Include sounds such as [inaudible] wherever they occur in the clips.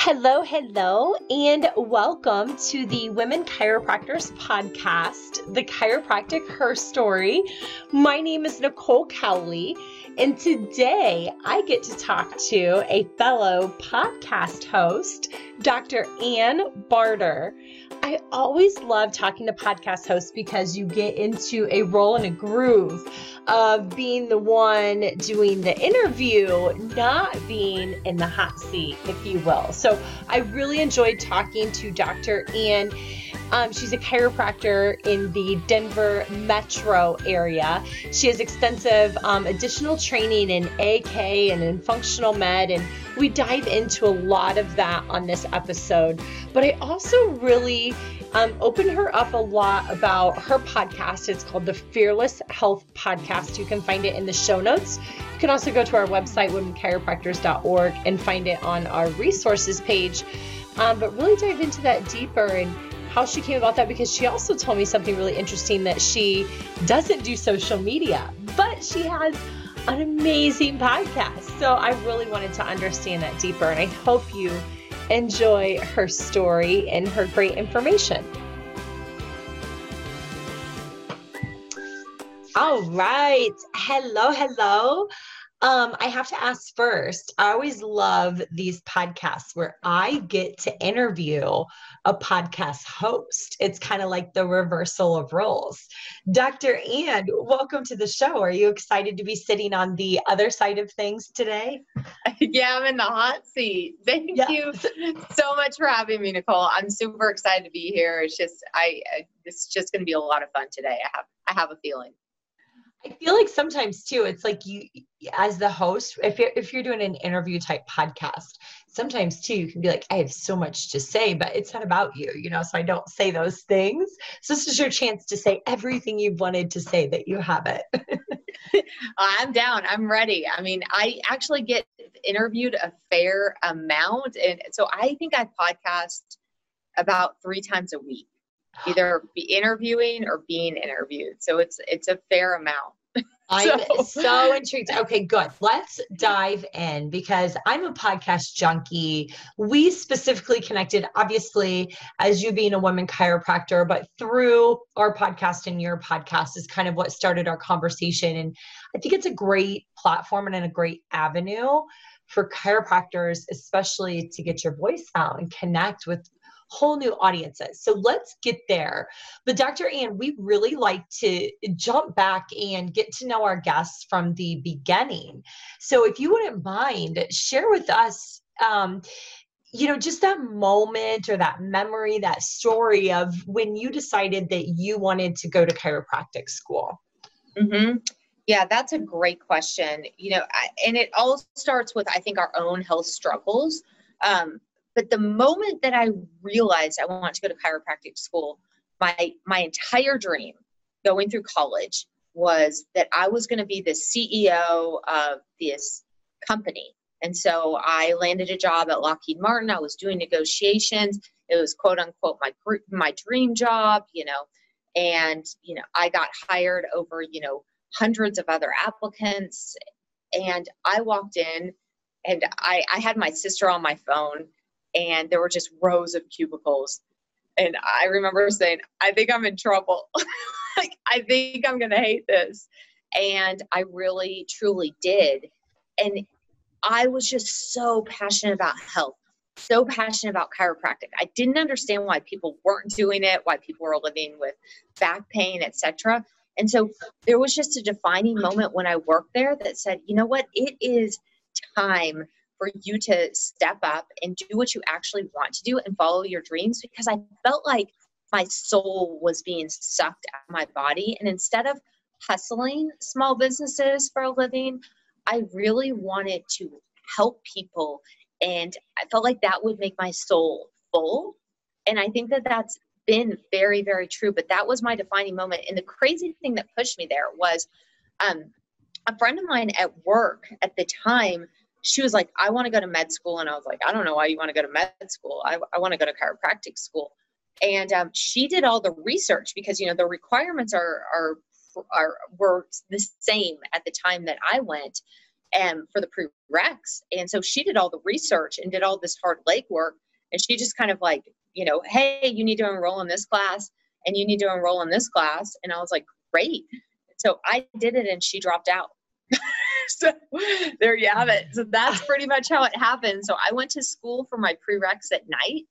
Hello, hello, and welcome to the Women Chiropractors podcast, the Chiropractic Herstory. My name is Nicole Cowley, and today I get to talk to a fellow podcast host, Dr. Ann Barter. I always love talking to podcast hosts because you get into a role and a groove of being the one doing the interview, not being in the hot seat, if you will. So I really enjoyed talking to Dr. Ann. Um, she's a chiropractor in the Denver metro area. She has extensive um, additional training in AK and in functional med, and we dive into a lot of that on this episode. But I also really um, open her up a lot about her podcast. It's called the Fearless Health Podcast. You can find it in the show notes. You can also go to our website, womenchiropractors.org, and find it on our resources page. Um, but really dive into that deeper and how she came about that because she also told me something really interesting that she doesn't do social media, but she has an amazing podcast. So I really wanted to understand that deeper, and I hope you enjoy her story and her great information. All right. Hello, hello. Um, I have to ask first. I always love these podcasts where I get to interview a podcast host. It's kind of like the reversal of roles. Dr. Ann, welcome to the show. Are you excited to be sitting on the other side of things today? [laughs] Yeah, I'm in the hot seat. Thank yeah. you so much for having me, Nicole. I'm super excited to be here. It's just I, I it's just going to be a lot of fun today. I have I have a feeling. I feel like sometimes too, it's like you, as the host, if you're, if you're doing an interview type podcast, sometimes too, you can be like, I have so much to say, but it's not about you, you know, so I don't say those things. So this is your chance to say everything you've wanted to say that you have it. [laughs] I'm down. I'm ready. I mean, I actually get interviewed a fair amount. And so I think I podcast about three times a week either be interviewing or being interviewed. So it's it's a fair amount. I'm so. so [laughs] intrigued. Okay, good. Let's dive in because I'm a podcast junkie. We specifically connected, obviously, as you being a woman chiropractor, but through our podcast and your podcast is kind of what started our conversation. And I think it's a great platform and a great avenue for chiropractors, especially to get your voice out and connect with whole new audiences. So let's get there. But Dr. Ann, we really like to jump back and get to know our guests from the beginning. So if you wouldn't mind, share with us. Um, you know, just that moment or that memory, that story of when you decided that you wanted to go to chiropractic school. Mm-hmm. Yeah, that's a great question. You know, I, and it all starts with, I think, our own health struggles. Um, but the moment that I realized I want to go to chiropractic school, my my entire dream going through college was that I was going to be the CEO of this company. And so I landed a job at Lockheed Martin. I was doing negotiations. It was quote unquote my my dream job, you know. And you know, I got hired over, you know, hundreds of other applicants. And I walked in and I, I had my sister on my phone and there were just rows of cubicles. And I remember saying, I think I'm in trouble. [laughs] like, I think I'm going to hate this. And I really, truly did. And I was just so passionate about health, so passionate about chiropractic. I didn't understand why people weren't doing it, why people were living with back pain, etc. And so there was just a defining moment when I worked there that said, you know what, it is time for you to step up and do what you actually want to do and follow your dreams because I felt like my soul was being sucked out of my body. And instead of hustling small businesses for a living, I really wanted to help people. And I felt like that would make my soul full. And I think that that's been very, very true. But that was my defining moment. And the crazy thing that pushed me there was um, a friend of mine at work at the time she was like, I want to go to med school. And I was like, I don't know why you want to go to med school. I, I want to go to chiropractic school. And um, she did all the research because, you know, the requirements are, are, are, were the same at the time that I went. and for the prereqs. And so she did all the research and did all this hard legwork. And she just kind of like, you know, hey, you need to enroll in this class and you need to enroll in this class. And I was like, great. So I did it and she dropped out. [laughs] so there you have it. So that's pretty much how it happened. So I went to school for my prereqs at night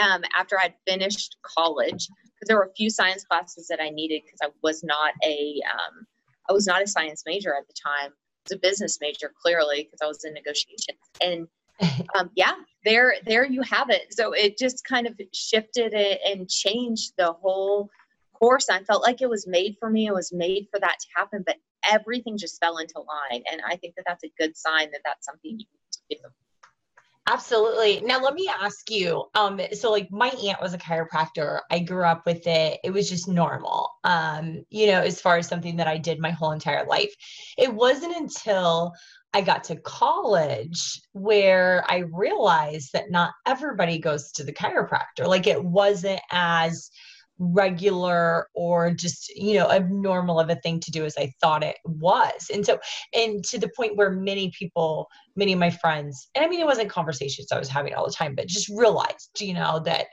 um, after I'd finished college because there were a few science classes that I needed because I was not a um, I was not a science major at the time. I was a business major clearly because I was in negotiations. And [laughs] um, yeah, there there you have it. So it just kind of shifted it and changed the whole course. I felt like it was made for me. It was made for that to happen, but everything just fell into line. And I think that that's a good sign that that's something you need to do. Absolutely. Now let me ask you. Um, so like my aunt was a chiropractor. I grew up with it. It was just normal. Um, you know, as far as something that I did my whole entire life. It wasn't until I got to college where I realized that not everybody goes to the chiropractor. Like it wasn't as regular or just you know abnormal of a thing to do as i thought it was. And so and to the point where many people many of my friends and i mean it wasn't conversations i was having all the time but just realized you know that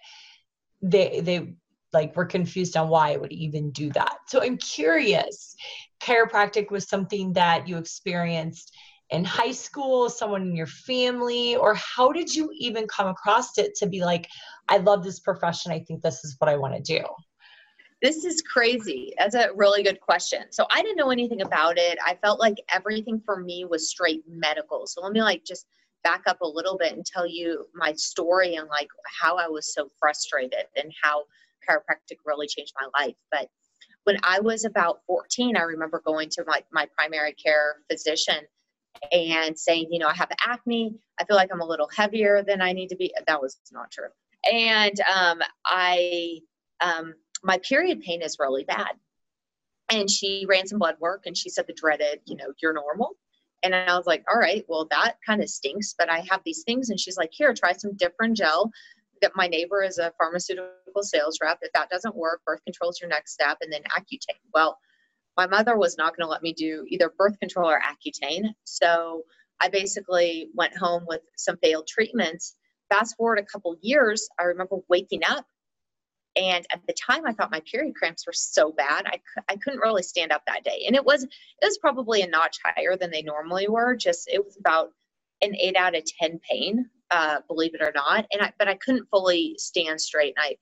they they like were confused on why i would even do that. So i'm curious chiropractic was something that you experienced in high school, someone in your family, or how did you even come across it to be like, I love this profession. I think this is what I want to do? This is crazy. That's a really good question. So I didn't know anything about it. I felt like everything for me was straight medical. So let me like just back up a little bit and tell you my story and like how I was so frustrated and how chiropractic really changed my life. But when I was about 14, I remember going to my, my primary care physician and saying, you know, I have acne. I feel like I'm a little heavier than I need to be. That was not true. And um, I, um, my period pain is really bad. And she ran some blood work and she said the dreaded, you know, you're normal. And I was like, all right, well, that kind of stinks, but I have these things. And she's like, here, try some different gel. That my neighbor is a pharmaceutical sales rep. If that doesn't work, birth control is your next step, and then Accutane. Well, my mother was not going to let me do either birth control or Accutane. So I basically went home with some failed treatments. Fast forward a couple years, I remember waking up and at the time i thought my period cramps were so bad I, I couldn't really stand up that day and it was it was probably a notch higher than they normally were just it was about an 8 out of 10 pain uh, believe it or not and I, but i couldn't fully stand straight and i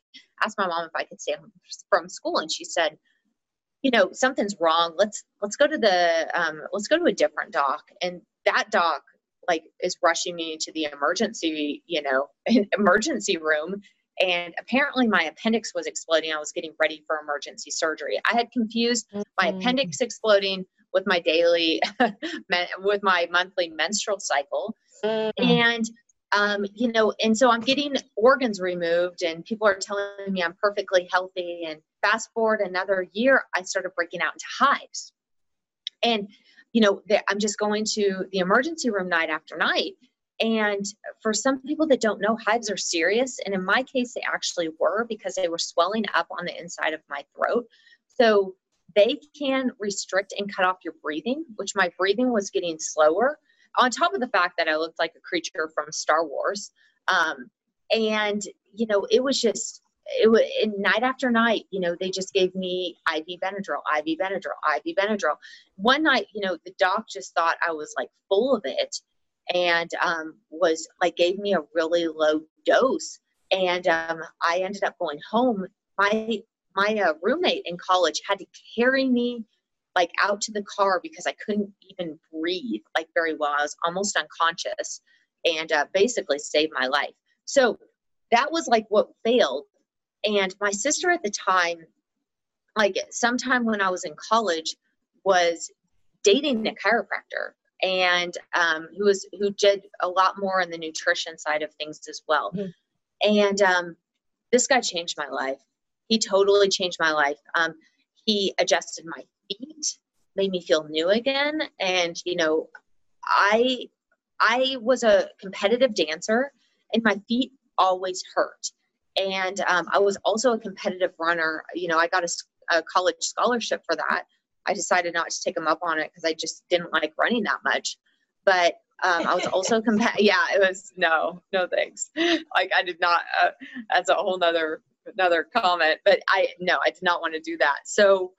asked my mom if i could stay home from school and she said you know something's wrong let's let's go to the um, let's go to a different doc. And that doc like is rushing me to the emergency you know [laughs] emergency room. And apparently my appendix was exploding. I was getting ready for emergency surgery. I had confused mm-hmm. my appendix exploding with my daily [laughs] with my monthly menstrual cycle. Mm-hmm. and um, you know and so i'm getting organs removed and people are telling me i'm perfectly healthy and fast forward another year, I started breaking out into hives. And, you know, I'm just going to the emergency room night after night. And for some people that don't know, hives are serious. And in my case, they actually were because they were swelling up on the inside of my throat. So they can restrict and cut off your breathing, which my breathing was getting slower, on top of the fact that I looked like a creature from Star Wars. Um, and, you know, it was just, it was night after night, you know, they just gave me IV Benadryl, IV Benadryl, IV Benadryl. One night, you know, the doc just thought I was like full of it and um, was like gave me a really low dose. And um, I ended up going home. My my uh, roommate in college had to carry me like out to the car because I couldn't even breathe like very well. I was almost unconscious and uh, basically saved my life. So that was like what failed and my sister at the time, like sometime when I was in college, was dating a chiropractor and um, who was who did a lot more on the nutrition side of things as well. Mm-hmm. And um, this guy changed my life. He totally changed my life. Um, he adjusted my feet, made me feel new again, and you know, I I was a competitive dancer, and my feet always hurt and um, I was also a competitive runner. You know, I got a, a, college scholarship for that. I decided not to take them up on it because I just didn't like running that much. but um, I was also [laughs] compa- yeah, it was no, no thanks. Like I did not. Uh, that's a whole nother another comment, but I no, I did not want to do that. So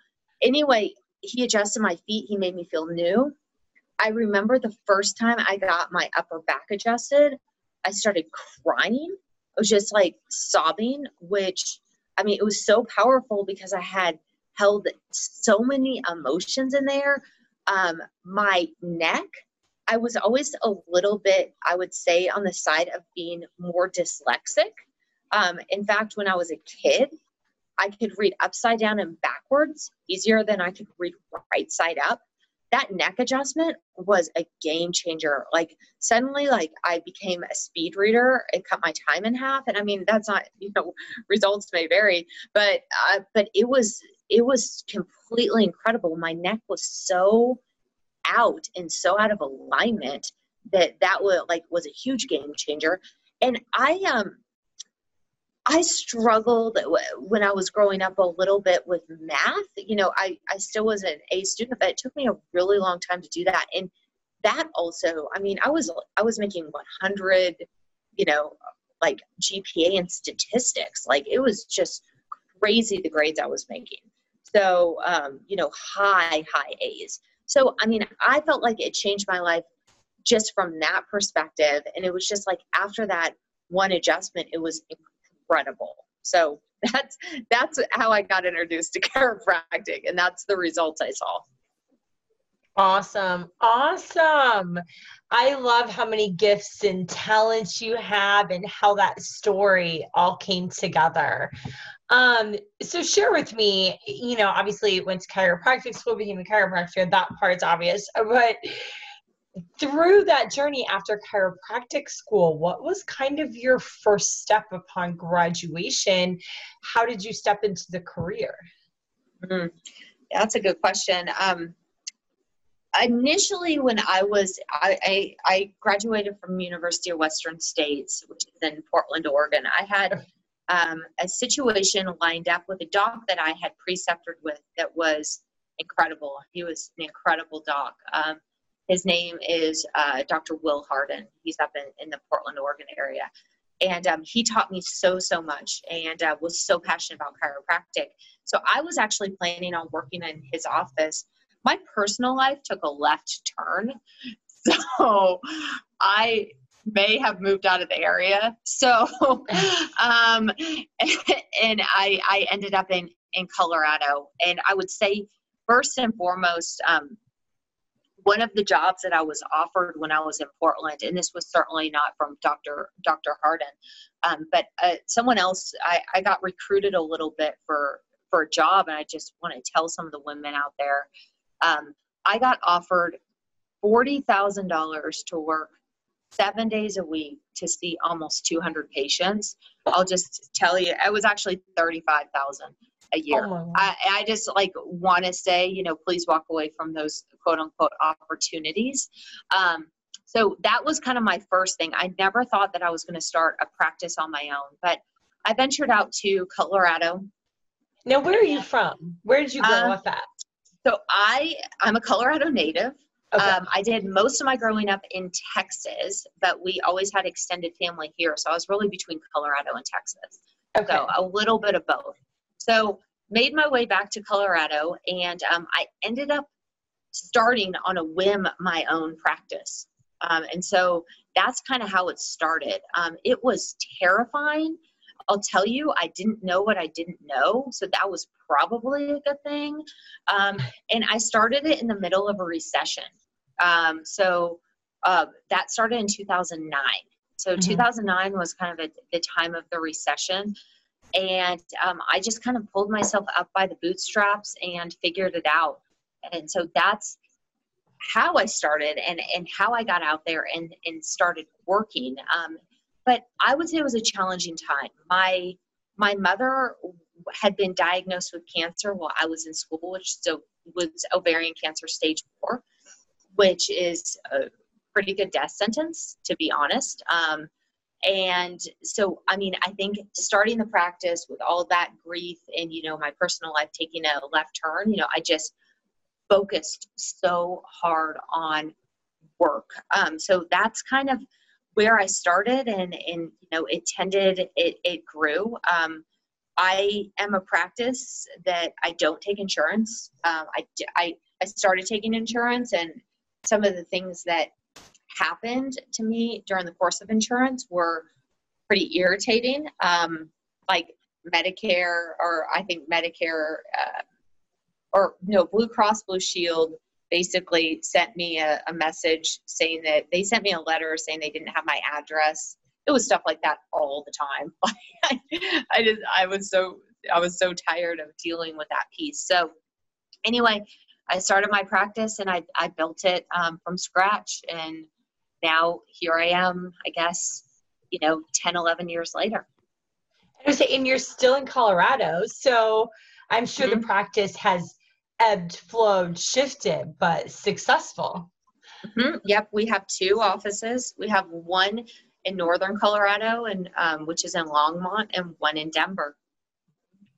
anyway, he adjusted my feet. He made me feel new. I remember the first time I got my upper back adjusted, I started crying. I was just like sobbing, which I mean, it was so powerful because I had held so many emotions in there. Um, my neck, I was always a little bit, I would say, on the side of being more dyslexic. Um, in fact, when I was a kid, I could read upside down and backwards easier than I could read right side up. That neck adjustment was a game changer. Like suddenly, like I became a speed reader. It cut my time in half. And I mean, that's not [laughs] you know results may vary, but uh, but it was it was completely incredible. My neck was so out and so out of alignment that that was like was a huge game changer. And I um I struggled when I was growing up a little bit with math. You know, I, I still was an A student, but it took me a really long time to do that. And that also, I mean, I was I was making 100, you know, like GPA and statistics. Like it was just crazy the grades I was making. So, um, you know, high, high A's. So, I mean, I felt like it changed my life just from that perspective. And it was just like after that one adjustment, it was incredible. So [laughs] that's that's how I got introduced to [laughs] chiropractic, and that's the results I saw. Awesome. Awesome. I love how many gifts and talents you have and how that story all came together. Um, so share with me, you know, obviously went to chiropractic school, became a chiropractor, that part's obvious, [laughs] but through that journey after chiropractic school, what was kind of your first step upon graduation? How did you step into the career? Mm-hmm. That's a good question. Um, initially, when I was, I, I, I, graduated from University of Western States, which is in Portland, Oregon. I had um, a situation lined up with a doc that I had preceptored with that was incredible. He was an incredible doc. Um, his name is uh, Dr. Will Harden. He's up in, in the Portland, Oregon area. And um, he taught me so, so much and uh, was so passionate about chiropractic. So I was actually planning on working in his office. My personal life took a left turn. [laughs] So I may have moved out of the area. So, [laughs] um, [laughs] and I, I ended up in, in Colorado. And I would say, first and foremost, um, one of the jobs that I was offered when I was in Portland, and this was certainly not from Dr. Dr. Harden, um, but uh, someone else. I, I got recruited a little bit for for a job, and I just want to tell some of the women out there. Um, I got offered forty thousand dollars to work seven days a week to see almost 200 patients. I'll just tell you, it was actually 35,000 a year. Oh I, I just like want to say, you know, please walk away from those quote unquote opportunities. Um, so that was kind of my first thing. I never thought that I was going to start a practice on my own, but I ventured out to Colorado. Now, where are you from? Where did you grow uh, up at? So I I'm a Colorado native. Okay. Um, I did most of my growing up in Texas, but we always had extended family here, so I was really between Colorado and Texas. Okay. So a little bit of both. So made my way back to Colorado, and um, I ended up starting on a whim my own practice. Um, and so that's kind of how it started. Um, it was terrifying. I'll tell you, I didn't know what I didn't know. So that was probably a good thing. Um, and I started it in the middle of a recession. Um, so uh, that started in 2009. So mm-hmm. 2009 was kind of a, the time of the recession and um, i just kind of pulled myself up by the bootstraps and figured it out. And so that's how i started and and how i got out there and and started working. Um, but i would say it was a challenging time. My my mother had been diagnosed with cancer while i was in school which so was ovarian cancer stage four which is a pretty good death sentence to be honest. Um, and so i mean i think starting the practice with all that grief and you know my personal life taking a left turn you know i just focused so hard on work. Um, so that's kind of where I started, and and you know it tended it it grew. Um, I am a practice that I don't take insurance. Um, I, I I started taking insurance, and some of the things that happened to me during the course of insurance were pretty irritating. Um, like Medicare, or I think Medicare, uh, or no, Blue Cross Blue Shield basically sent me a, a message saying that they sent me a letter saying they didn't have my address. It was stuff like that all the time. [laughs] I just, I was so, I was so tired of dealing with that piece. So, anyway, I started my practice and I, I built it um, from scratch. And now here I am, I guess, you know, 10, 11 years later. And you're still in Colorado. So I'm sure mm-hmm. the practice has ebbed, flowed, shifted, but successful. Mm-hmm. Yep, we have two offices. We have one in northern Colorado, and um, which is in Longmont, and one in Denver.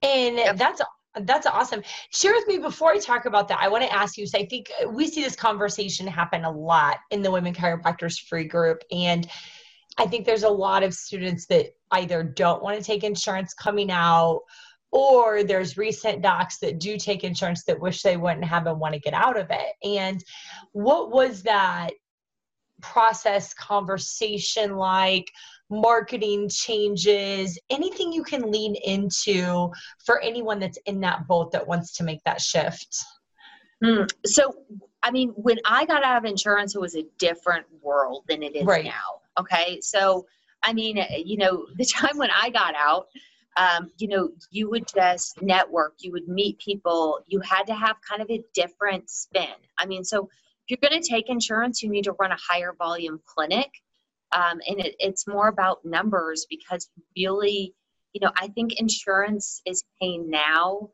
And yep. that's that's awesome. Share with me before I talk about that. I want to ask you. So I think uh, we see this conversation happen a lot in the Women Chiropractors Free Group, and I think there's a lot of students that either don't want to take insurance coming out or there's recent docs that do take insurance that wish they wouldn't have and want to get out of it. And what was that process conversation like? Marketing changes, anything you can lean into for anyone that's in that boat that wants to make that shift? Mm. So, I mean, when I got out of insurance, it was a different world than it is right. now. Okay. So, I mean, you know, [laughs] the time when I got out, um, you know, you would just network, you would meet people, you had to have kind of a different spin. I mean, so if you're going to take insurance, you need to run a higher volume clinic. Um, and it, it's more about numbers because really, you know, I think insurance is paying now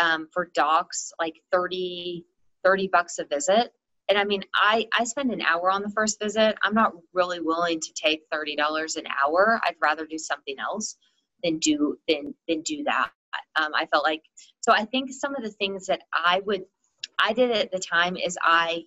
um, for docs like 30, 30 bucks a visit. And I mean, I, I spend an hour on the first visit. I'm not really willing to take $30 an hour. I'd rather do something else than do than than do that. Um, I felt like so. I think some of the things that I would I did at the time is I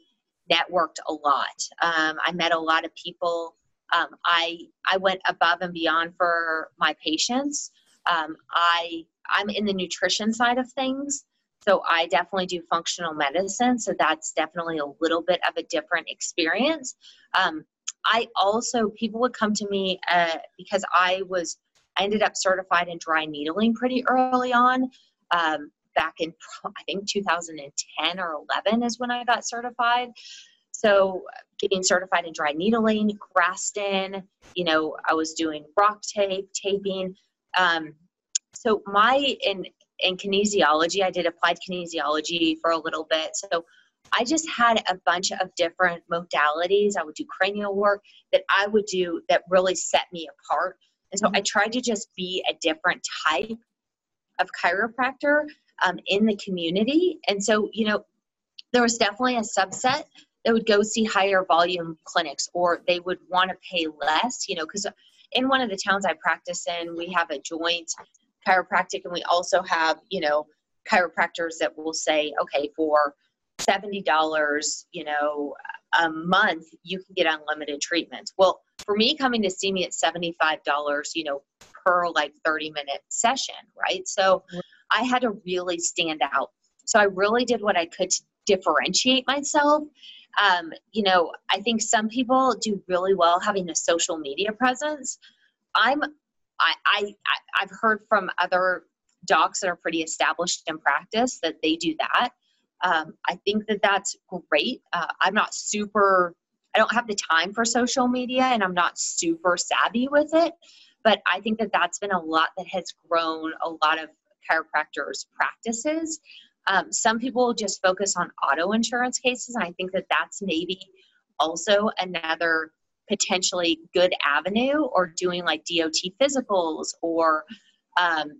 networked a lot. Um, I met a lot of people. Um, I I went above and beyond for my patients. Um, I I'm in the nutrition side of things, so I definitely do functional medicine. So that's definitely a little bit of a different experience. Um, I also people would come to me uh, because I was I ended up certified in dry needling pretty early on. Um, back in, I think 2010 or 11 is when I got certified. So, getting certified in dry needling, Graston, you know, I was doing rock tape, taping. Um, so, my, in, in kinesiology, I did applied kinesiology for a little bit. So, I just had a bunch of different modalities. I would do cranial work that I would do that really set me apart and so I tried to just be a different type of chiropractor um, in the community. And so, you know, there was definitely a subset that would go see higher volume clinics or they would want to pay less, you know, because in one of the towns I practice in, we have a joint chiropractic and we also have, you know, chiropractors that will say, okay, for $70, you know, a month, you can get unlimited treatments. Well, for me coming to see me at $75 you know per like 30 minute session right? So i had to really stand out. So i really did what i could to differentiate myself um, you know i think some people do really well having a social media presence i'm I, I i've heard from other docs that are pretty established in practice that they do that um, i think that that's great uh, i'm not super I don't have the time for social media and I'm not super savvy with it. But I think that that's been a lot that has grown a lot of chiropractors' practices. Um, some people just focus on auto insurance cases, and I think that that's maybe also another potentially good avenue, or doing like DOT physicals, or um,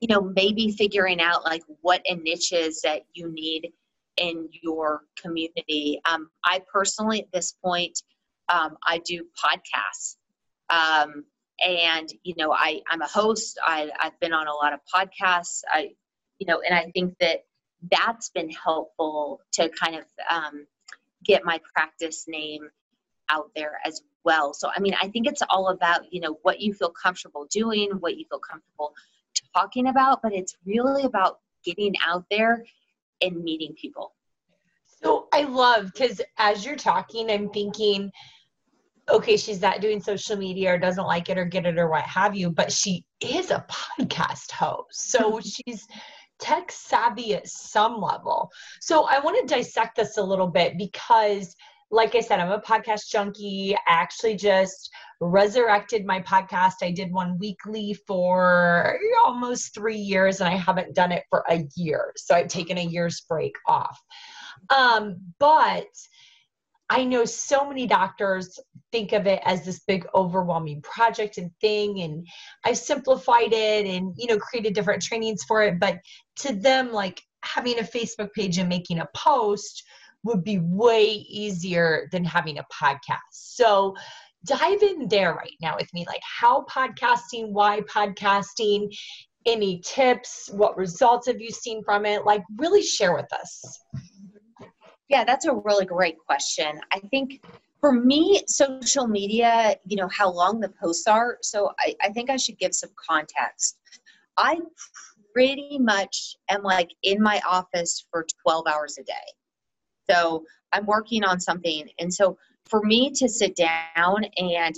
you know maybe figuring out like what niches that you need in your community. Um, I personally, at this point, um, I do podcasts. Um, and, you know, I, I'm a host. I, I've been on a lot of podcasts. I, you know, and I think that that's been helpful to kind of um, get my practice name out there as well. So, I mean, I think it's all about, you know, what you feel comfortable doing, what you feel comfortable talking about, but it's really about getting out there and meeting people. So I love because as you're talking, I'm thinking, okay, she's not doing social media or doesn't like it or get it or what have you, but she is a podcast host. So [laughs] she's tech savvy at some level. So I want to dissect this a little bit because like I said, I'm a podcast junkie. I actually just resurrected my podcast. I did one weekly for almost three years and I haven't done it for a year. So I've taken a year's break off. Um, but I know so many doctors think of it as this big overwhelming project and thing and I've simplified it and you know created different trainings for it but to them like having a Facebook page and making a post would be way easier than having a podcast. So dive in there right now with me like how podcasting, why podcasting, any tips, what results have you seen from it? Like really share with us. Yeah, that's a really great question. I think for me, social media, you know, how long the posts are. So I, I think I should give some context. I pretty much am like in my office for 12 hours a day. So I'm working on something. And so for me to sit down and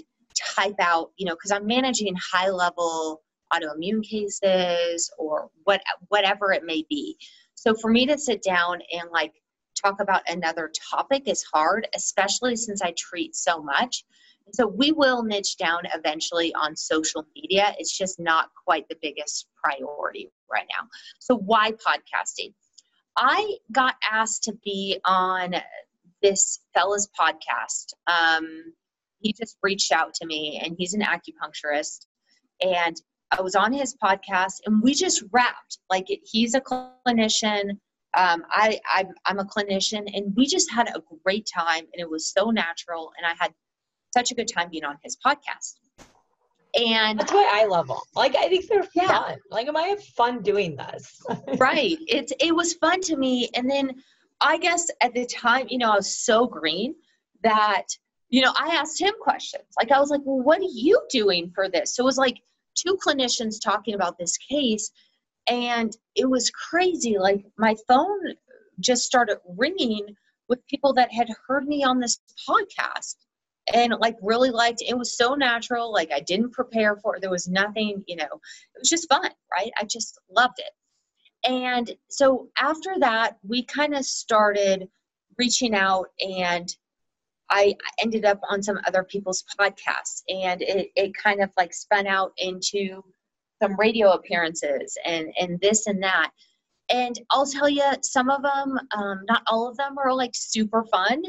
type out, you know, because I'm managing high level autoimmune cases or what whatever it may be. So for me to sit down and like talk about another topic is hard, especially since I treat so much. So we will niche down eventually on social media. It's just not quite the biggest priority right now. So why podcasting? I got asked to be on this fella's podcast. Um, he just reached out to me, and he's an acupuncturist. And I was on his podcast, and we just rapped. Like he's a clinician. Um, I, I I'm a clinician, and we just had a great time, and it was so natural, and I had such a good time being on his podcast. And that's why I love them. Like I think they're yeah. fun. Like, am I have fun doing this? [laughs] right. It's it was fun to me. And then I guess at the time, you know, I was so green that, you know, I asked him questions. Like I was like, well, what are you doing for this? So it was like two clinicians talking about this case. And it was crazy. Like my phone just started ringing with people that had heard me on this podcast and like really liked it. was so natural like i didn't prepare for it there was nothing you know it was just fun right i just loved it and so after that we kind of started reaching out and I ended up on some other people's podcasts and it, it kind of like spun out into some radio appearances and and this and that and i'll tell you some of them um, not all of them are like super fun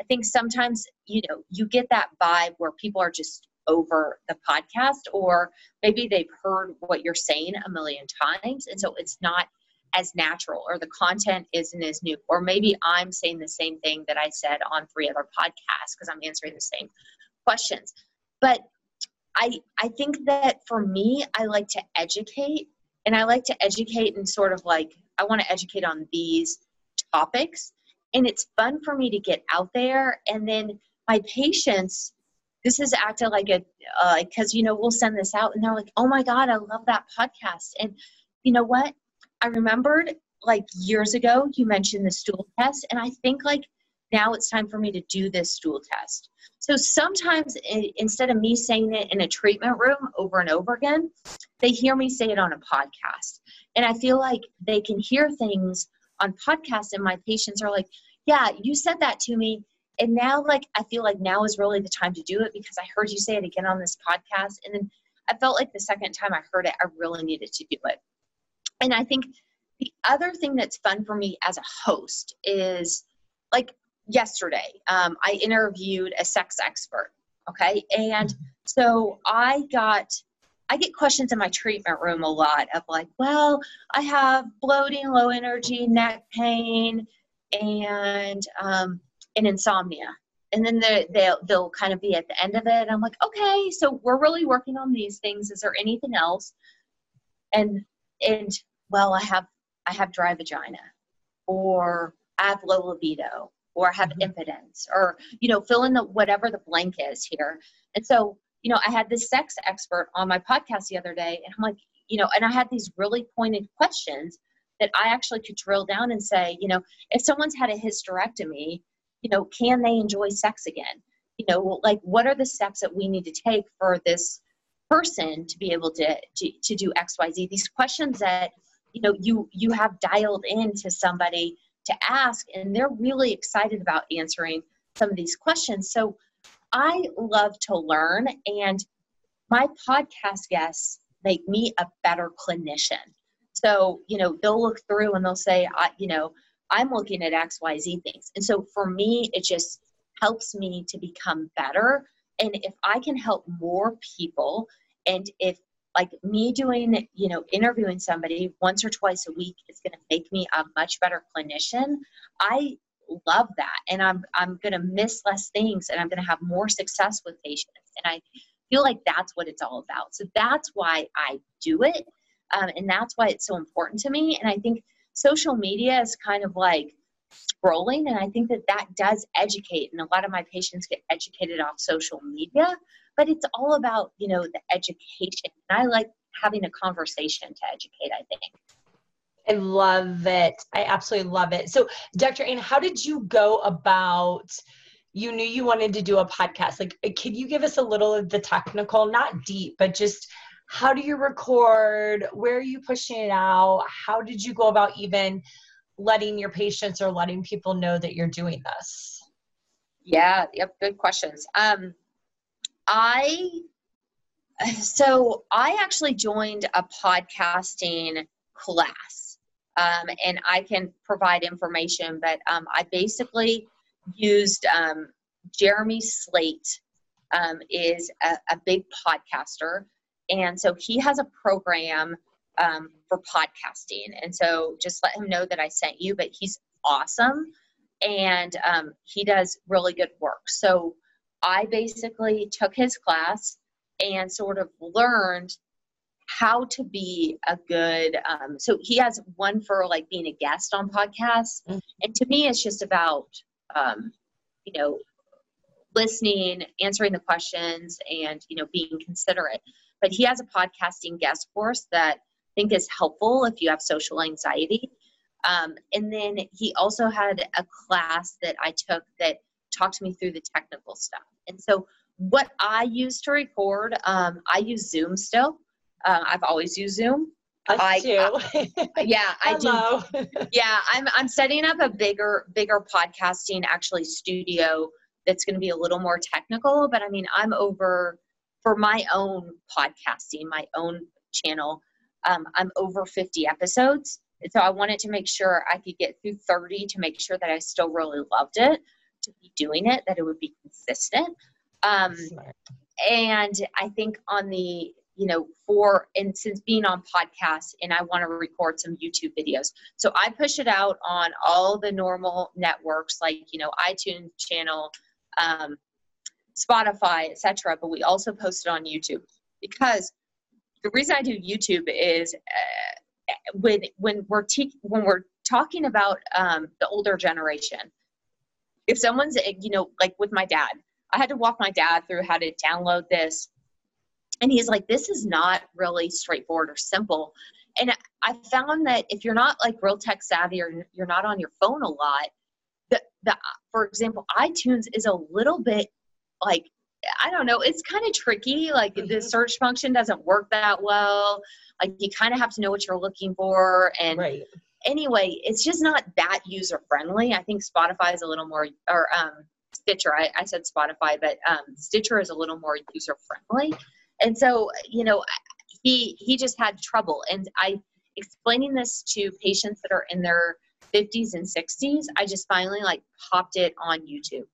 I think sometimes, you know, you get that vibe where people are just over the podcast or maybe they've heard what you're saying a million times. And so it's not as natural or the content isn't as new. Or maybe I'm saying the same thing that I said on three other podcasts because I'm answering the same questions. But I I think that for me, I like to educate and I like to educate and sort of like I want to educate on these topics and it's fun for me to get out there and then my patients this is acted like a because uh, you know we'll send this out and they're like oh my god i love that podcast. And you know what? I remembered like years ago you mentioned the stool test and i think like now it's time for me to do this stool test. So sometimes instead of me saying it in a treatment room over and over again they hear me say it on a podcast. And i feel like they can hear things on podcasts and my patients are like yeah you said that to me. And now like i feel like now is really the time to do it because i heard you say it again on this podcast. And then i felt like the second time i heard it i really needed to do it. And i think the other thing that's fun for me as a host is like yesterday um, i interviewed a sex expert okay and mm-hmm. so i got I get questions in my treatment room a lot of like, well, I have bloating, low energy, neck pain, and um, and insomnia. And then they, they'll, they'll kind of be at the end of it. I'm like, okay, so we're really working on these things. Is there anything else? And and well, I have I have dry vagina, or I have low libido, or have mm-hmm. impotence or, you know, fill in the whatever the blank is here. And so, you know, I had this sex expert on my podcast the other day and I'm like, you know, and I had these really pointed questions that I actually could drill down and say, you know, if someone's had a hysterectomy, you know, can they enjoy sex again? You know, like what are the steps that we need to take for this person to be able to to, to do xyz these questions that you know you you have dialed in to somebody to ask and they're really excited about answering some of these questions. So i love to learn and my podcast guests make me a better clinician. So you know they'll look through and they'll say I, you know i'm looking at xyz things. And so for me it just helps me to become better. And if i can help more people and if like me doing you know interviewing somebody once or twice a week is going to make me a much better clinician. I love that and i'm i'm going to miss less things and i'm going to have more success with patients and i feel like that's what it's all about. So that's why i do it um, and that's why it's so important to me and i think social media is kind of like scrolling and i think that that does educate and a lot of my patients get educated off social media but it's all about you know the education and i like having a conversation to educate i think I love it. I absolutely love it. So, Dr. Ann, how did you go about? You knew you wanted to do a podcast. Like, uh, can you give us a little of the technical, not deep, but just how do you record? Where are you pushing it out? How did you go about even letting your patients or letting people know that you're doing this? Yeah, yep, good questions. Um, I so I actually joined a podcasting class, um, and I can provide information. But um, I basically used um, Jeremy Slate um, is a, a, big podcaster, and so he has a program um, for podcasting. And so just let him know that I sent you. But he's awesome, and um, he does really good work. So I basically took his class and sort of learned how to be a good um, so he has one for like being a guest on podcasts. Mm-hmm. and to me it's just about um, you know listening answering the questions and you know being considerate. But he has a podcasting guest course that i think is helpful if you have social anxiety. Um, and then he also had a class that i took that talked me through the technical stuff and so, what I use to record, um, I use Zoom still. Uh, I've always used Zoom. Us I too. [laughs] yeah, I do. Yeah, I'm I'm setting up a bigger bigger podcasting actually studio that's going to be a little more technical. But I mean, I'm over for my own podcasting, my own channel. Um, I'm over 50 episodes. And so I wanted to make sure I could get through 30 to make sure that I still really loved it to be doing it, that it would be consistent. Um, and I think on the, you know, for, and since being on podcasts and I want to record some YouTube videos. So I push it out on all the normal networks like, you know, iTunes channel, um, Spotify, etc. But we also post it on YouTube because the reason I do YouTube is uh, when when we're te- when we're talking about um, the older generation, if someone's you know like with my dad i had to walk my dad through how to download this. And he's like this is not really straightforward or simple. And i found that if you're not like real tech savvy or you're not on your phone a lot the, the for example itunes is a little bit like i don't know it's kind of tricky. Like mm-hmm. the search function doesn't work that well. Like you kind of have to know what you're looking for and right anyway, it's just not that user friendly. I think Spotify is a little more, or um, Stitcher. I, I said Spotify, but um, Stitcher is a little more user friendly. And so, you know, he he just had trouble. And I explaining this to patients that are in their 50s and 60s. I just finally like popped it on YouTube,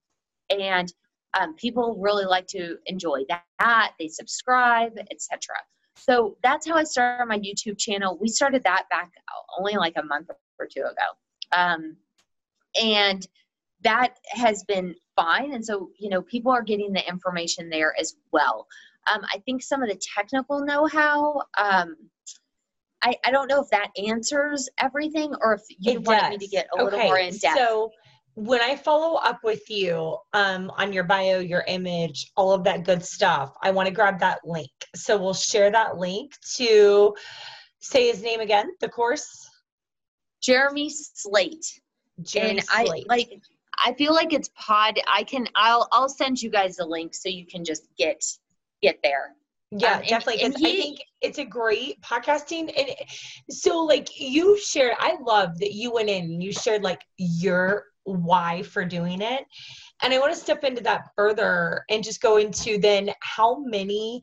and um, people really like to enjoy that. They subscribe, etc. So that's how I started my YouTube channel. We started that back only like a month or two ago. Um, and that has been fine. And so, you know, people are getting the information there as well. Um, I think some of the technical know how, um, I, I don't know if that answers everything or if you want me to get a little more in depth. So, when I follow up with you um, on your bio, your image, all of that good stuff, I want to grab that link. So we'll share that link to say his name again, the course. Jeremy Slate. Jeremy and I Slate. like I feel like it's pod I can I'll I'll send you guys the link so you can just get get there. Yeah, Um, definitely. and Because I think it's a great podcasting. And so, like, you shared, I love that you went in and you shared, like, your why for doing it. And I want to step into that further and just go into then how many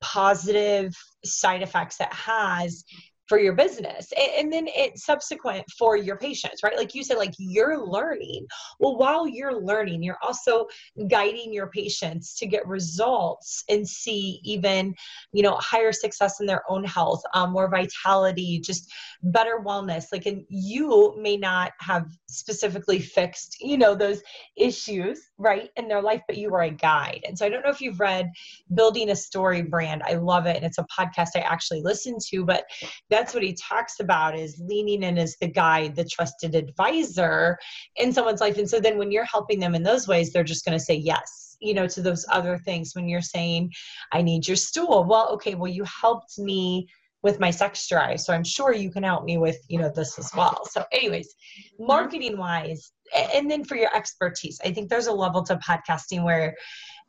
positive side effects it has for your business and, then it's subsequent for your patients right? Like you said like you're learning. Well while you're learning you're also guiding your patients to get results and see even you know higher success in their own health um, more vitality just better wellness. Like and you may not have specifically fixed you know those issues right in their life but you are a guide. And so i don't know if you've read building a story brand. I love it and it's a podcast i actually listen to but that's what he talks about is leaning in as the guide the trusted advisor in someone's life. And so then when you're helping them in those ways they're just going to say yes you know to those other things when you're saying i need your stool. Well okay well you helped me with my sex drive so i'm sure you can help me with you know this as well. So anyways marketing wise and then for your expertise i think there's a level to podcasting where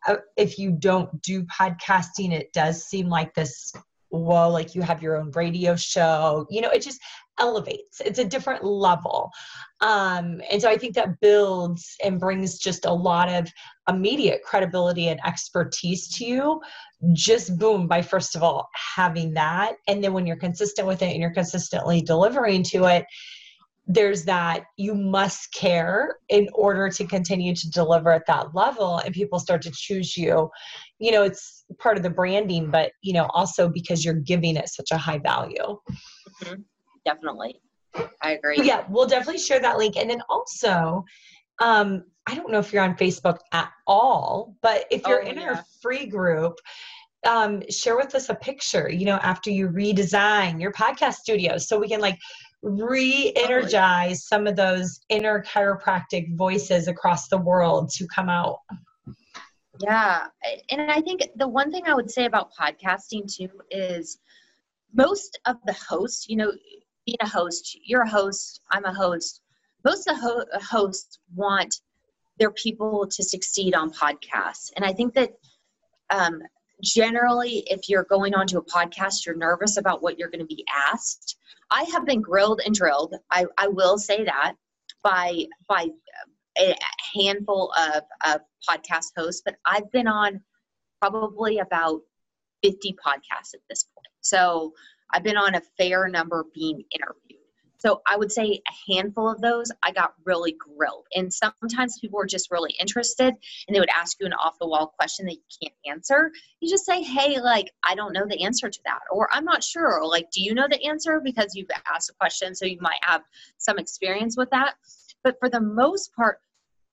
uh, if you don't do podcasting it does seem like this whoa like you have your own radio show you know it just elevates. It's a different level. Um, and so i think that builds and brings just a lot of immediate credibility and expertise to you just boom by first of all having that. And then when you're consistent with it and you're consistently delivering to it there's that you must care in order to continue to deliver at that level and people start to choose you you know it's part of the branding but you know also because you're giving it such a high value Definitely. I agree. But yeah we'll definitely share that link and then also um i don't know if you're on facebook at all but if you're Oh, in yeah. our free group um share with us a picture you know after you redesign your podcast studio so we can like re-energize some of those inner chiropractic voices across the world to come out Yeah. And I think the one thing I would say about podcasting too is most of the hosts, you know, being a host, you're a host, I'm a host. Most of the ho- hosts want their people to succeed on podcasts. And I think that um, generally, if you're going onto a podcast, you're nervous about what you're going to be asked. I have been grilled and drilled. I, I will say that by by a handful of, of podcast hosts, but I've been on probably about 50 podcasts at this point. So I've been on a fair number being interviewed. So I would say a handful of those I got really grilled. And sometimes people are just really interested and they would ask you an off the wall question that you can't answer. You just say, hey, like, I don't know the answer to that. Or I'm not sure. Or like, do you know the answer? Because you've asked a question, so you might have some experience with that. But for the most part,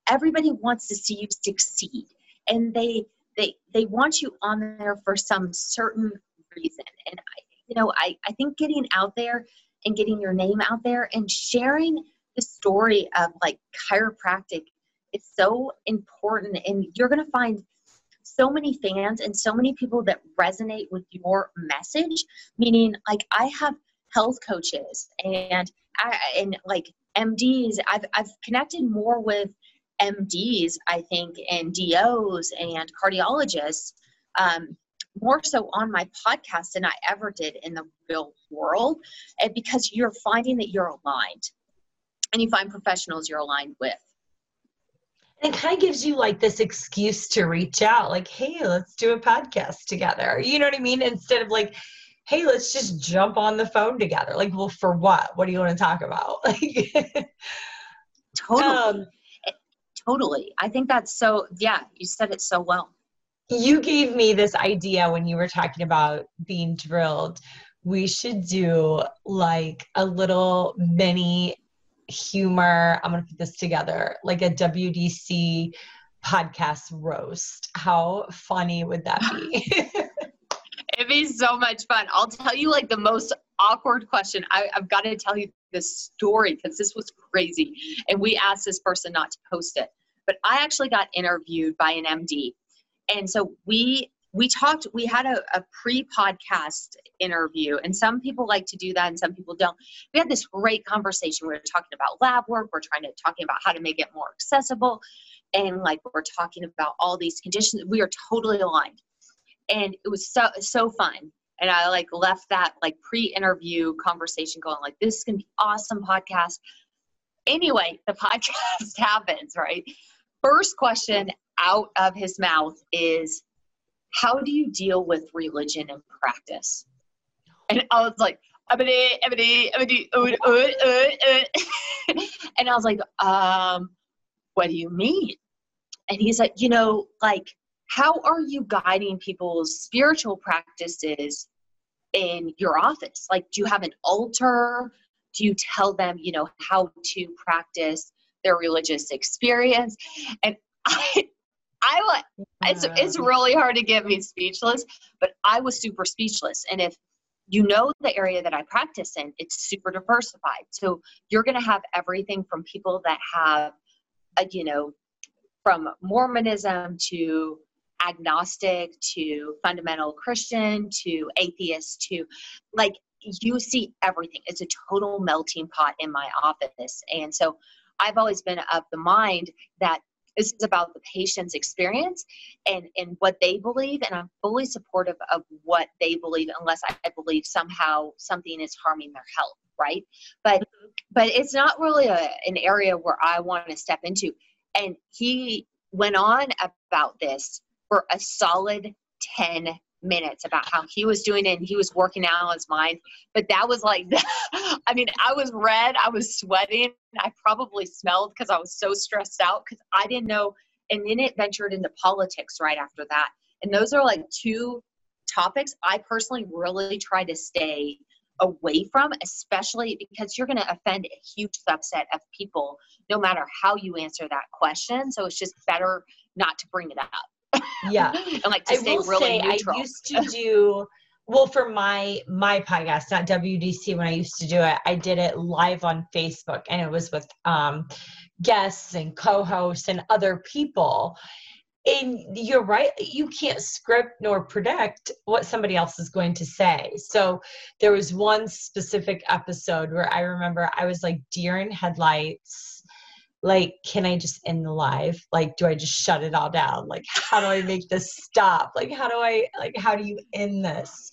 everybody wants to see you succeed. And they they they want you on there for some certain reason. And I, you know, I, I think getting out there and getting your name out there and sharing the story of like chiropractic is so important and you're going to find so many fans and so many people that resonate with your message meaning like i have health coaches and I, and like mds i've, I've connected more with mds i think and dos and cardiologists um, more so on my podcast than I ever did in the real world. And because you're finding that you're aligned and you find professionals you're aligned with. And it kind of gives you like this excuse to reach out, like, hey, let's do a podcast together. You know what I mean? Instead of like, hey, let's just jump on the phone together. Like, well, for what? What do you want to talk about? [laughs] Like, Totally. um, totally. I think that's so, yeah, you said it so well. you gave me this idea when you were talking about being drilled. We should do like a little mini humor. I'm going to put this together like a WDC podcast roast. How funny would that be? [laughs] It'd be so much fun. I'll tell you like the most awkward question. I, I've got to tell you this story because this was crazy. And we asked this person not to post it. But I actually got interviewed by an MD. And so we we talked we had a, a pre-podcast interview. And some people like to do that and some people don't. We had this great conversation. We were talking about lab work. We're trying to talking about how to make it more accessible. And like we're talking about all these conditions. We are totally aligned. And it was so so fun and i like left that like pre-interview conversation going like this is gonna be awesome podcast. Anyway the [laughs] podcast happens right? First question out of his mouth is how do you deal with religion and practice? And i was like [laughs] and I was like, um, what do you mean? And he's like, you know, like how are you guiding people's spiritual practices in your office? Like, do you have an altar? Do you tell them, you know, how to practice their religious experience? And I, I like it's it's really hard to get me speechless, but I was super speechless. And if you know the area that I practice in, it's super diversified. So you're going to have everything from people that have, a, you know, from Mormonism to agnostic to fundamental Christian to atheist to like you see everything. It's a total melting pot in my office. And so I've always been of the mind that this is about the patient's experience and, and what they believe. And I'm fully supportive of what they believe, unless I believe somehow something is harming their health, right? But mm-hmm. but it's not really a, an area where I want to step into. And he went on about this for a solid 10 minutes about how he was doing it and he was working out on his mind. But that was like, [laughs] I mean, I was red, I was sweating, I probably smelled because I was so stressed out because I didn't know. And then it ventured into politics right after that. And those are like two topics I personally really try to stay away from, especially because you're going to offend a huge subset of people no matter how you answer that question. So it's just better not to bring it up yeah [laughs] and like to I stay really say, neutral. I used to do well for my my podcast, not WDC. When I used to do it, I did it live on Facebook, and it was with um, guests and co-hosts and other people. And you're right, you can't script nor predict what somebody else is going to say. So there was one specific episode where I remember I was like deer in headlights like can i just end the live like do i just shut it all down like how do i make this stop like how do i like how do you end this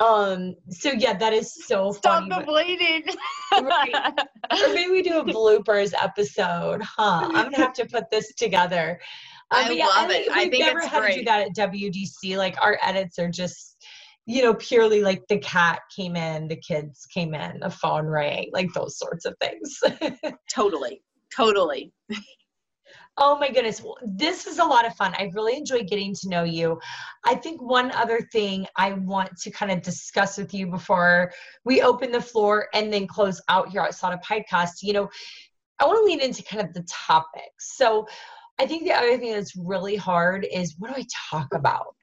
um so yeah that is so funny. stop funny, the bleeding right. or maybe we do a bloopers episode huh i'm gonna have to put this together um, I yeah, love it. I think never it's had great. to do that at WDC. Like our edits are just, you know, purely like the cat came in, the kids came in, the phone rang, like those sorts of things. [laughs] totally. Totally. Oh my goodness. This is a lot of fun. I really enjoyed getting to know you. I think one other thing I want to kind of discuss with you before we open the floor and then close out here outside of podcast, you know, I want to lean into kind of the topics. So I think the other thing that's really hard is what do I talk about?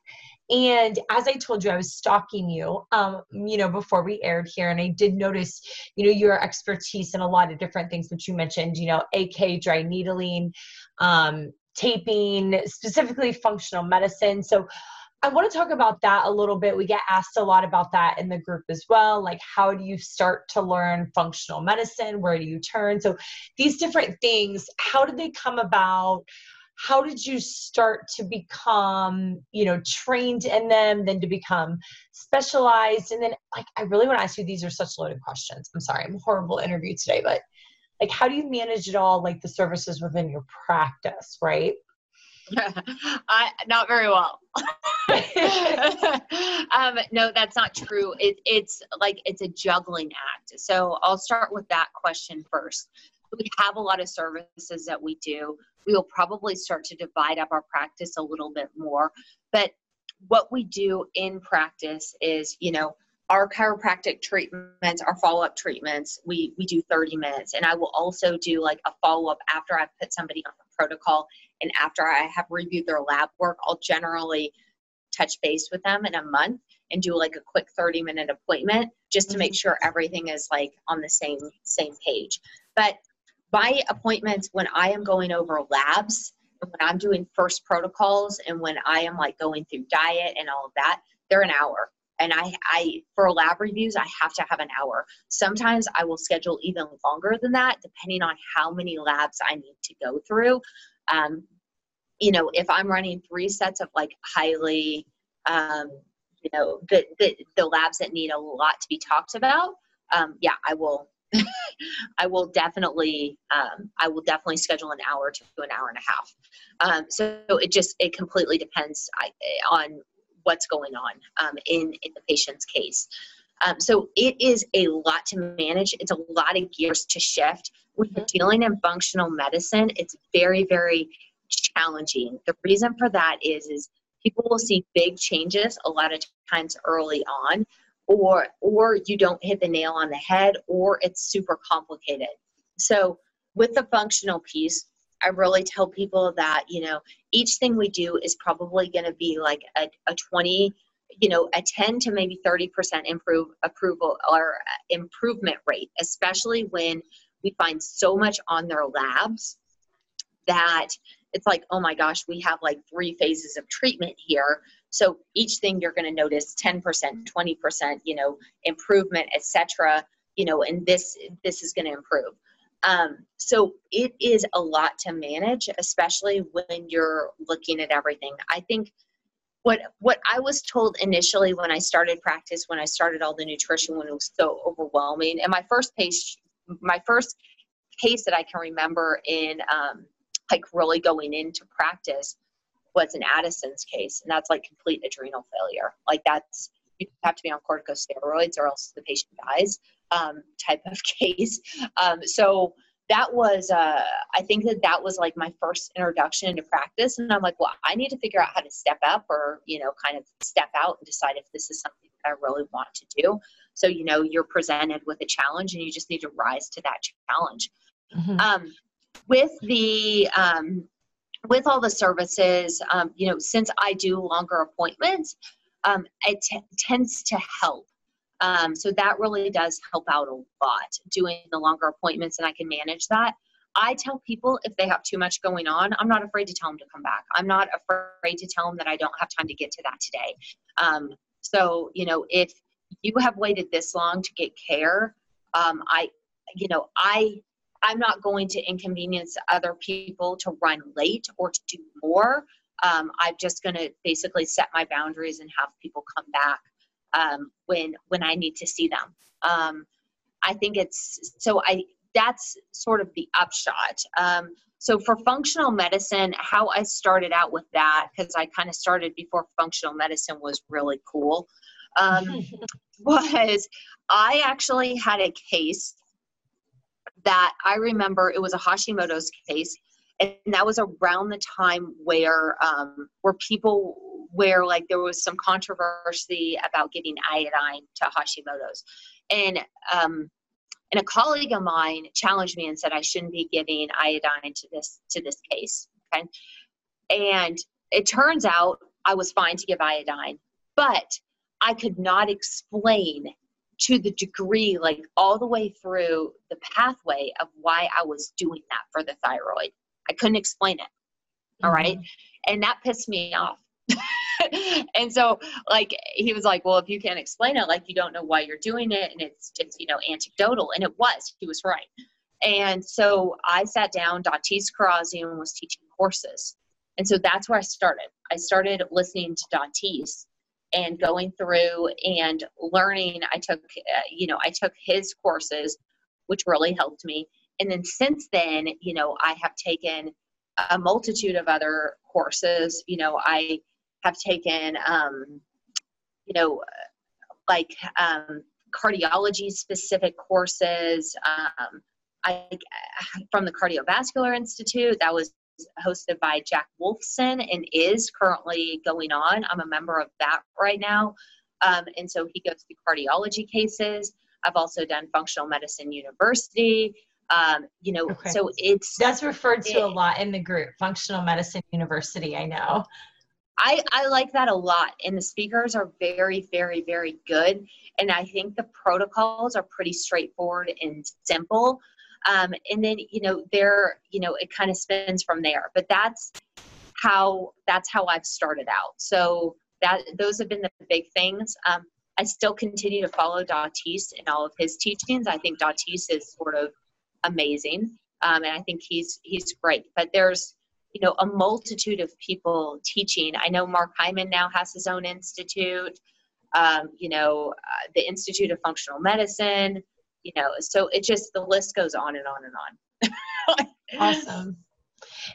And as I told you, I was stalking you, um, you know, before we aired here, and I did notice, you know, your expertise in a lot of different things that you mentioned, you know, AK, dry needling, um, taping, specifically functional medicine. So I want to talk about that a little bit. We get asked a lot about that in the group as well. Like, how do you start to learn functional medicine? Where do you turn? So, these different things, how did they come about? How did you start to become you know trained in them then to become specialized and then like i really want to ask you these are such loaded questions i'm sorry i'm a horrible interview today but like how do you manage it all like the services within your practice right [laughs] I not very well. [laughs] um, no, that's not true. It, it's like it's a juggling act. So I'll start with that question first. We have a lot of services that we do we will probably start to divide up our practice a little bit more. But what we do in practice is, you know, our chiropractic treatments, our follow-up treatments, we we do 30 minutes. And I will also do like a follow-up after I've put somebody on the protocol and after I have reviewed their lab work, I'll generally touch base with them in a month and do like a quick 30 minute appointment just to make mm-hmm. sure everything is like on the same same page. But my appointments when I am going over labs, when I'm doing first protocols and when I am like going through diet and all of that, they're an hour. And I, I for lab reviews, I have to have an hour. Sometimes I will schedule even longer than that, depending on how many labs I need to go through. Um, you know, if I'm running three sets of like highly, um, you know, the, the, the labs that need a lot to be talked about, um, yeah, I will [laughs] I will definitely um, I will definitely schedule an hour to an hour and a half. Um, so it just it completely depends on what's going on um, in in the patient's case. Um, so it is a lot to manage. It's a lot of gears to shift. When you're mm-hmm. dealing in functional medicine, it's very very challenging. The reason for that is is people will see big changes a lot of times early on or or you don't hit the nail on the head or it's super complicated. So with the functional piece i really tell people that you know each thing we do is probably going to be like a, a 20 you know a 10 to maybe 30% improve approval or uh, improvement rate especially when we find so much on their labs that it's like oh my gosh we have like three phases of treatment here so each thing you're going to notice 10%, 20%, you know, improvement, etc. You know, and this this is going to improve. Um, so it is a lot to manage, especially when you're looking at everything. I think what what I was told initially when I started practice, when I started all the nutrition, when it was so overwhelming, and my first case, my first case that I can remember in um, like really going into practice was an Addison's case, and that's like complete adrenal failure. Like that's you have to be on corticosteroids or else the patient dies um, type of [laughs] case. Um, so that was uh, I think that that was like my first introduction into practice, and I'm like, well, I need to figure out how to step up or you know kind of step out and decide if this is something that I really want to do. So you know you're presented with a challenge, and you just need to rise to that challenge. Mm-hmm. Um, with the um, with all the services, um, you know, since I do longer appointments, um, it t- tends to help. Um, so that really does help out a lot doing the longer appointments, and I can manage that. I tell people if they have too much going on, I'm not afraid to tell them to come back. I'm not afraid to tell them that I don't have time to get to that today. Um, so, you know, if you have waited this long to get care, um, I, you know, I I'm not going to inconvenience other people to run late or to do more. Um, I'm just going to basically set my boundaries and have people come back um, when when I need to see them. Um, I think it's so I that's sort of the upshot. Um, so for functional medicine, how I started out with that because I kind of started before functional medicine was really cool. Um, [laughs] was I actually had a case that I remember it was a Hashimoto's case, and that was around the time where um, where people where like there was some controversy about giving iodine to Hashimoto's, and um, and a colleague of mine challenged me and said I shouldn't be giving iodine to this to this case. Okay, and it turns out I was fine to give iodine, but I could not explain to the degree, like all the way through the pathway of why I was doing that for the thyroid. I couldn't explain it. All mm-hmm. right. And that pissed me off. [laughs] and so like he was like well if you can't explain it like you don't know why you're doing it and it's just you know anecdotal and it was he was right and so i sat down datis kharrazian was teaching courses and so that's where i started i started listening to datis and going through and learning i took uh, you know i took his courses which really helped me. And then since then you know i have taken a multitude of other courses. You know i have taken um, you know like um, cardiology specific courses um, I, from the cardiovascular institute that was hosted by Jack Wolfson and is currently going on. I'm a member of that right now. Um, and so he goes through cardiology cases. I've also done functional medicine university. Um, you know, okay. so it's that's referred to it, a lot in the group, functional medicine university. I know. I, I like that a lot. And the speakers are very, very, very good. And I think the protocols are pretty straightforward and simple. Um, and then, you know, there, you know, it kind of spins from there. But that's how that's how I've started out. So that those have been the big things. Um, I still continue to follow Datis in all of his teachings. I think Datis is sort of amazing, um, and I think he's he's great. But there's you know a multitude of people teaching. I know Mark Hyman now has his own institute. Um, you know uh, the Institute of Functional Medicine. You know, so it just the list goes on and on and on. awesome.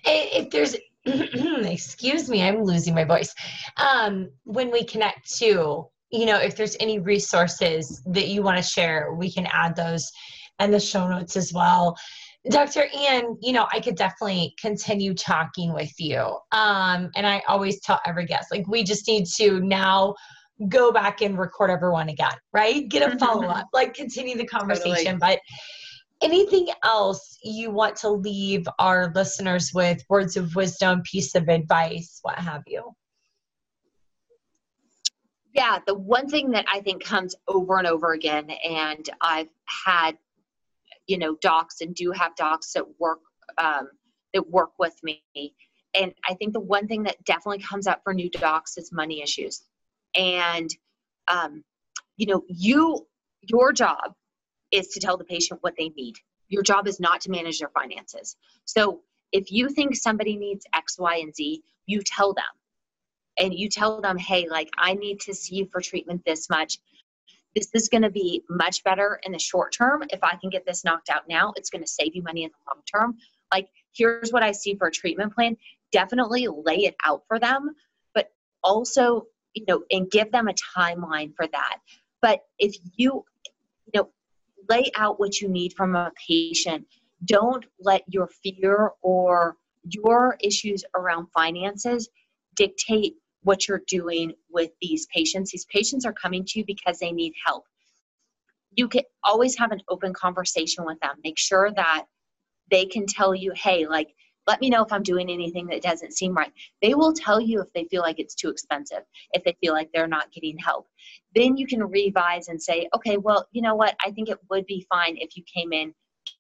If there's [clears throat] excuse me, I'm losing my voice. Um, when we connect to, you know, if there's any resources that you want to share, we can add those and the show notes as well. Dr. Ann, you know, I could definitely continue talking with you. Um, and I always tell every guest, like, we just need to now go back and record everyone again, right? Get a follow up, like, continue the conversation. Totally. But anything else you want to leave our listeners with words of wisdom piece of advice what have you yeah the one thing that i think comes over and over again and i've had you know docs and do have docs that work um, that work with me and i think the one thing that definitely comes up for new docs is money issues and um, you know you your job is to tell the patient what they need. Your job is not to manage their finances. So if you think somebody needs X, Y, and Z, you tell them. And you tell them, hey, like, I need to see you for treatment this much. This is going to be much better in the short term. If I can get this knocked out now, it's going to save you money in the long term. Like, here's what I see for a treatment plan. Definitely lay it out for them, but also, you know, and give them a timeline for that. But if you, you know, lay out what you need from a patient. Don't let your fear or your issues around finances dictate what you're doing with these patients. These patients are coming to you because they need help. You can always have an open conversation with them. Make sure that they can tell you, hey, like, let me know if I'm doing anything that doesn't seem right. They will tell you if they feel like it's too expensive, if they feel like they're not getting help. Then you can revise and say, okay, well, you know what? I think it would be fine if you came in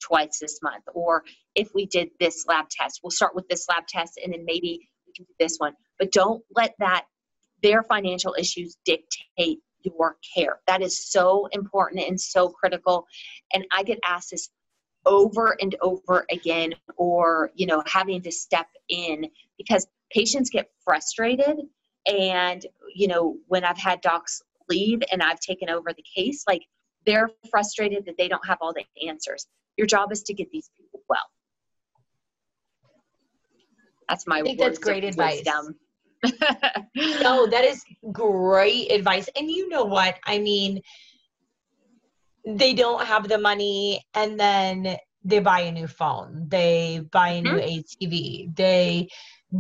twice this month, or if we did this lab test. We'll start with this lab test and then maybe we can do this one. But don't let that, their financial issues dictate your care. That is so important and so critical. And I get asked this over and over again or you know having to step in because patients get frustrated. And you know when i've had docs leave and i've taken over the case like they're frustrated that they don't have all the answers. Your job is to get these people well. That's my I think that's great advice. [laughs] no that is great advice. And you know what? I mean they don't have the money and then they buy a new phone. They buy a new mm-hmm. atv they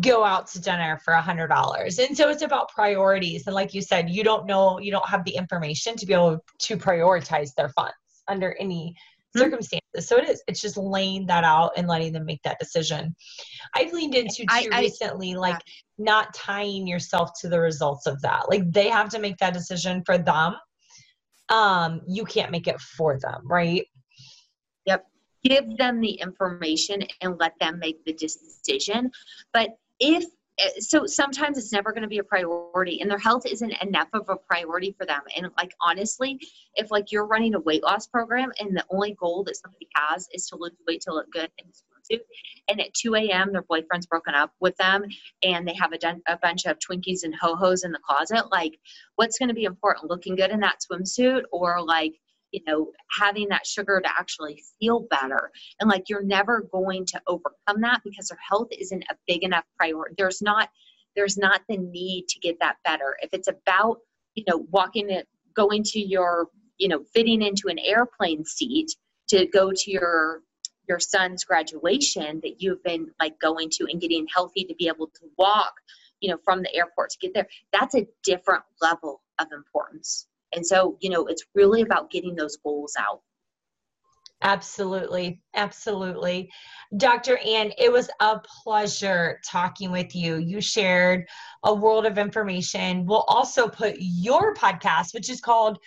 go out to dinner for a hundred dollars. And so it's about priorities. And like you said you don't know you don't have the information to be able to prioritize their funds under any mm-hmm. circumstances. So it is it's just laying that out and letting them make that decision. I've leaned into too I, I, recently like yeah. not tying yourself to the results of that. Like they have to make that decision for them um, you can't make it for them, right? Yep. Give them the information and let them make the decision. But if so sometimes it's never going to be a priority and their health isn't enough of a priority for them and like honestly if like you're running a weight loss program and the only goal that somebody has is to lose weight to look good and and at 2 a.m. their boyfriend's broken up with them and they have a, dun- a bunch of Twinkies and ho-hos in the closet, like what's going to be important? Looking good in that swimsuit or like, you know, having that sugar to actually feel better. And like you're never going to overcome that because their health isn't a big enough priority. There's not there's not the need to get that better. If it's about, you know, walking it going to your, you know, fitting into an airplane seat to go to your your son's graduation that you've been like going to and getting healthy to be able to walk you know from the airport to get there that's a different level of importance and so you know it's really about getting those goals out Absolutely. Absolutely. Dr. Ann, it was a pleasure talking with you. You shared a world of information. We'll also put your podcast, which is called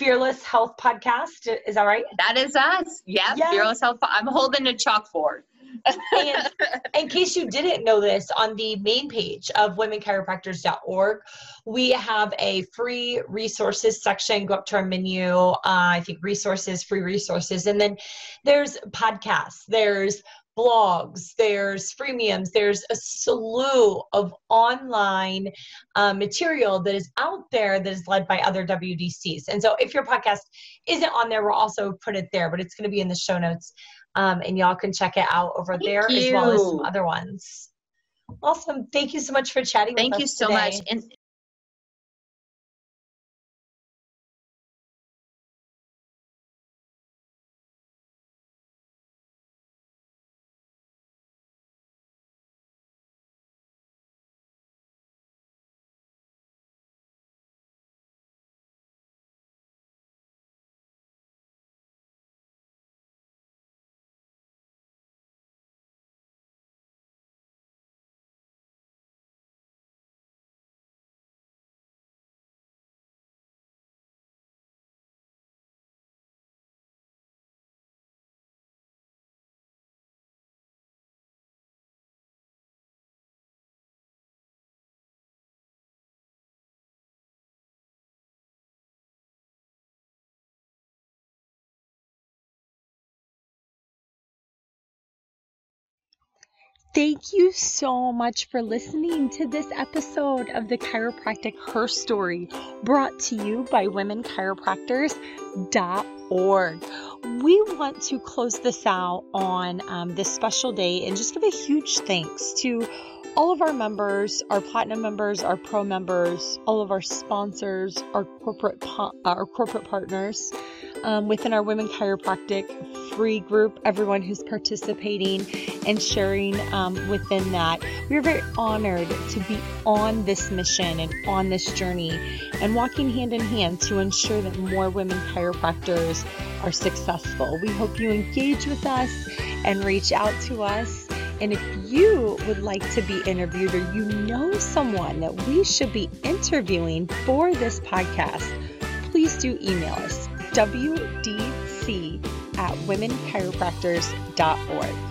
Fearless Health Podcast. Is that right? That is us. Yeah, yes. Fearless Health. I'm holding a chalkboard. and [laughs] in case you didn't know this, on the main page of womenchiropractors.org, we have a free resources section. Go up to our menu, uh, I think resources, free resources. And then there's podcasts, there's blogs, there's freemiums, there's a slew of online uh, material that is out there that is led by other WDCs. And so if your podcast isn't on there, we'll also put it there, but it's going to be in the show notes. Um, and y'all can check it out over Thank there you. as well as some other ones. Awesome. Thank you so much for chatting Thank you so today. much. And Thank you so much for listening to this episode of the Chiropractic Herstory, brought to you by WomenChiropractors.org. We want to close this out on um, this special day and just give a huge thanks to all of our members, our platinum members, our pro members, all of our sponsors, our corporate uh, our corporate partners um, within our Women Chiropractic free group, everyone who's participating and sharing um, within that. We are very honored to be on this mission and on this journey and walking hand in hand to ensure that more women chiropractors are successful. We hope you engage with us and reach out to us. And if you would like to be interviewed or you know someone that we should be interviewing for this podcast, please do email us wdc at womenchiropractors.org.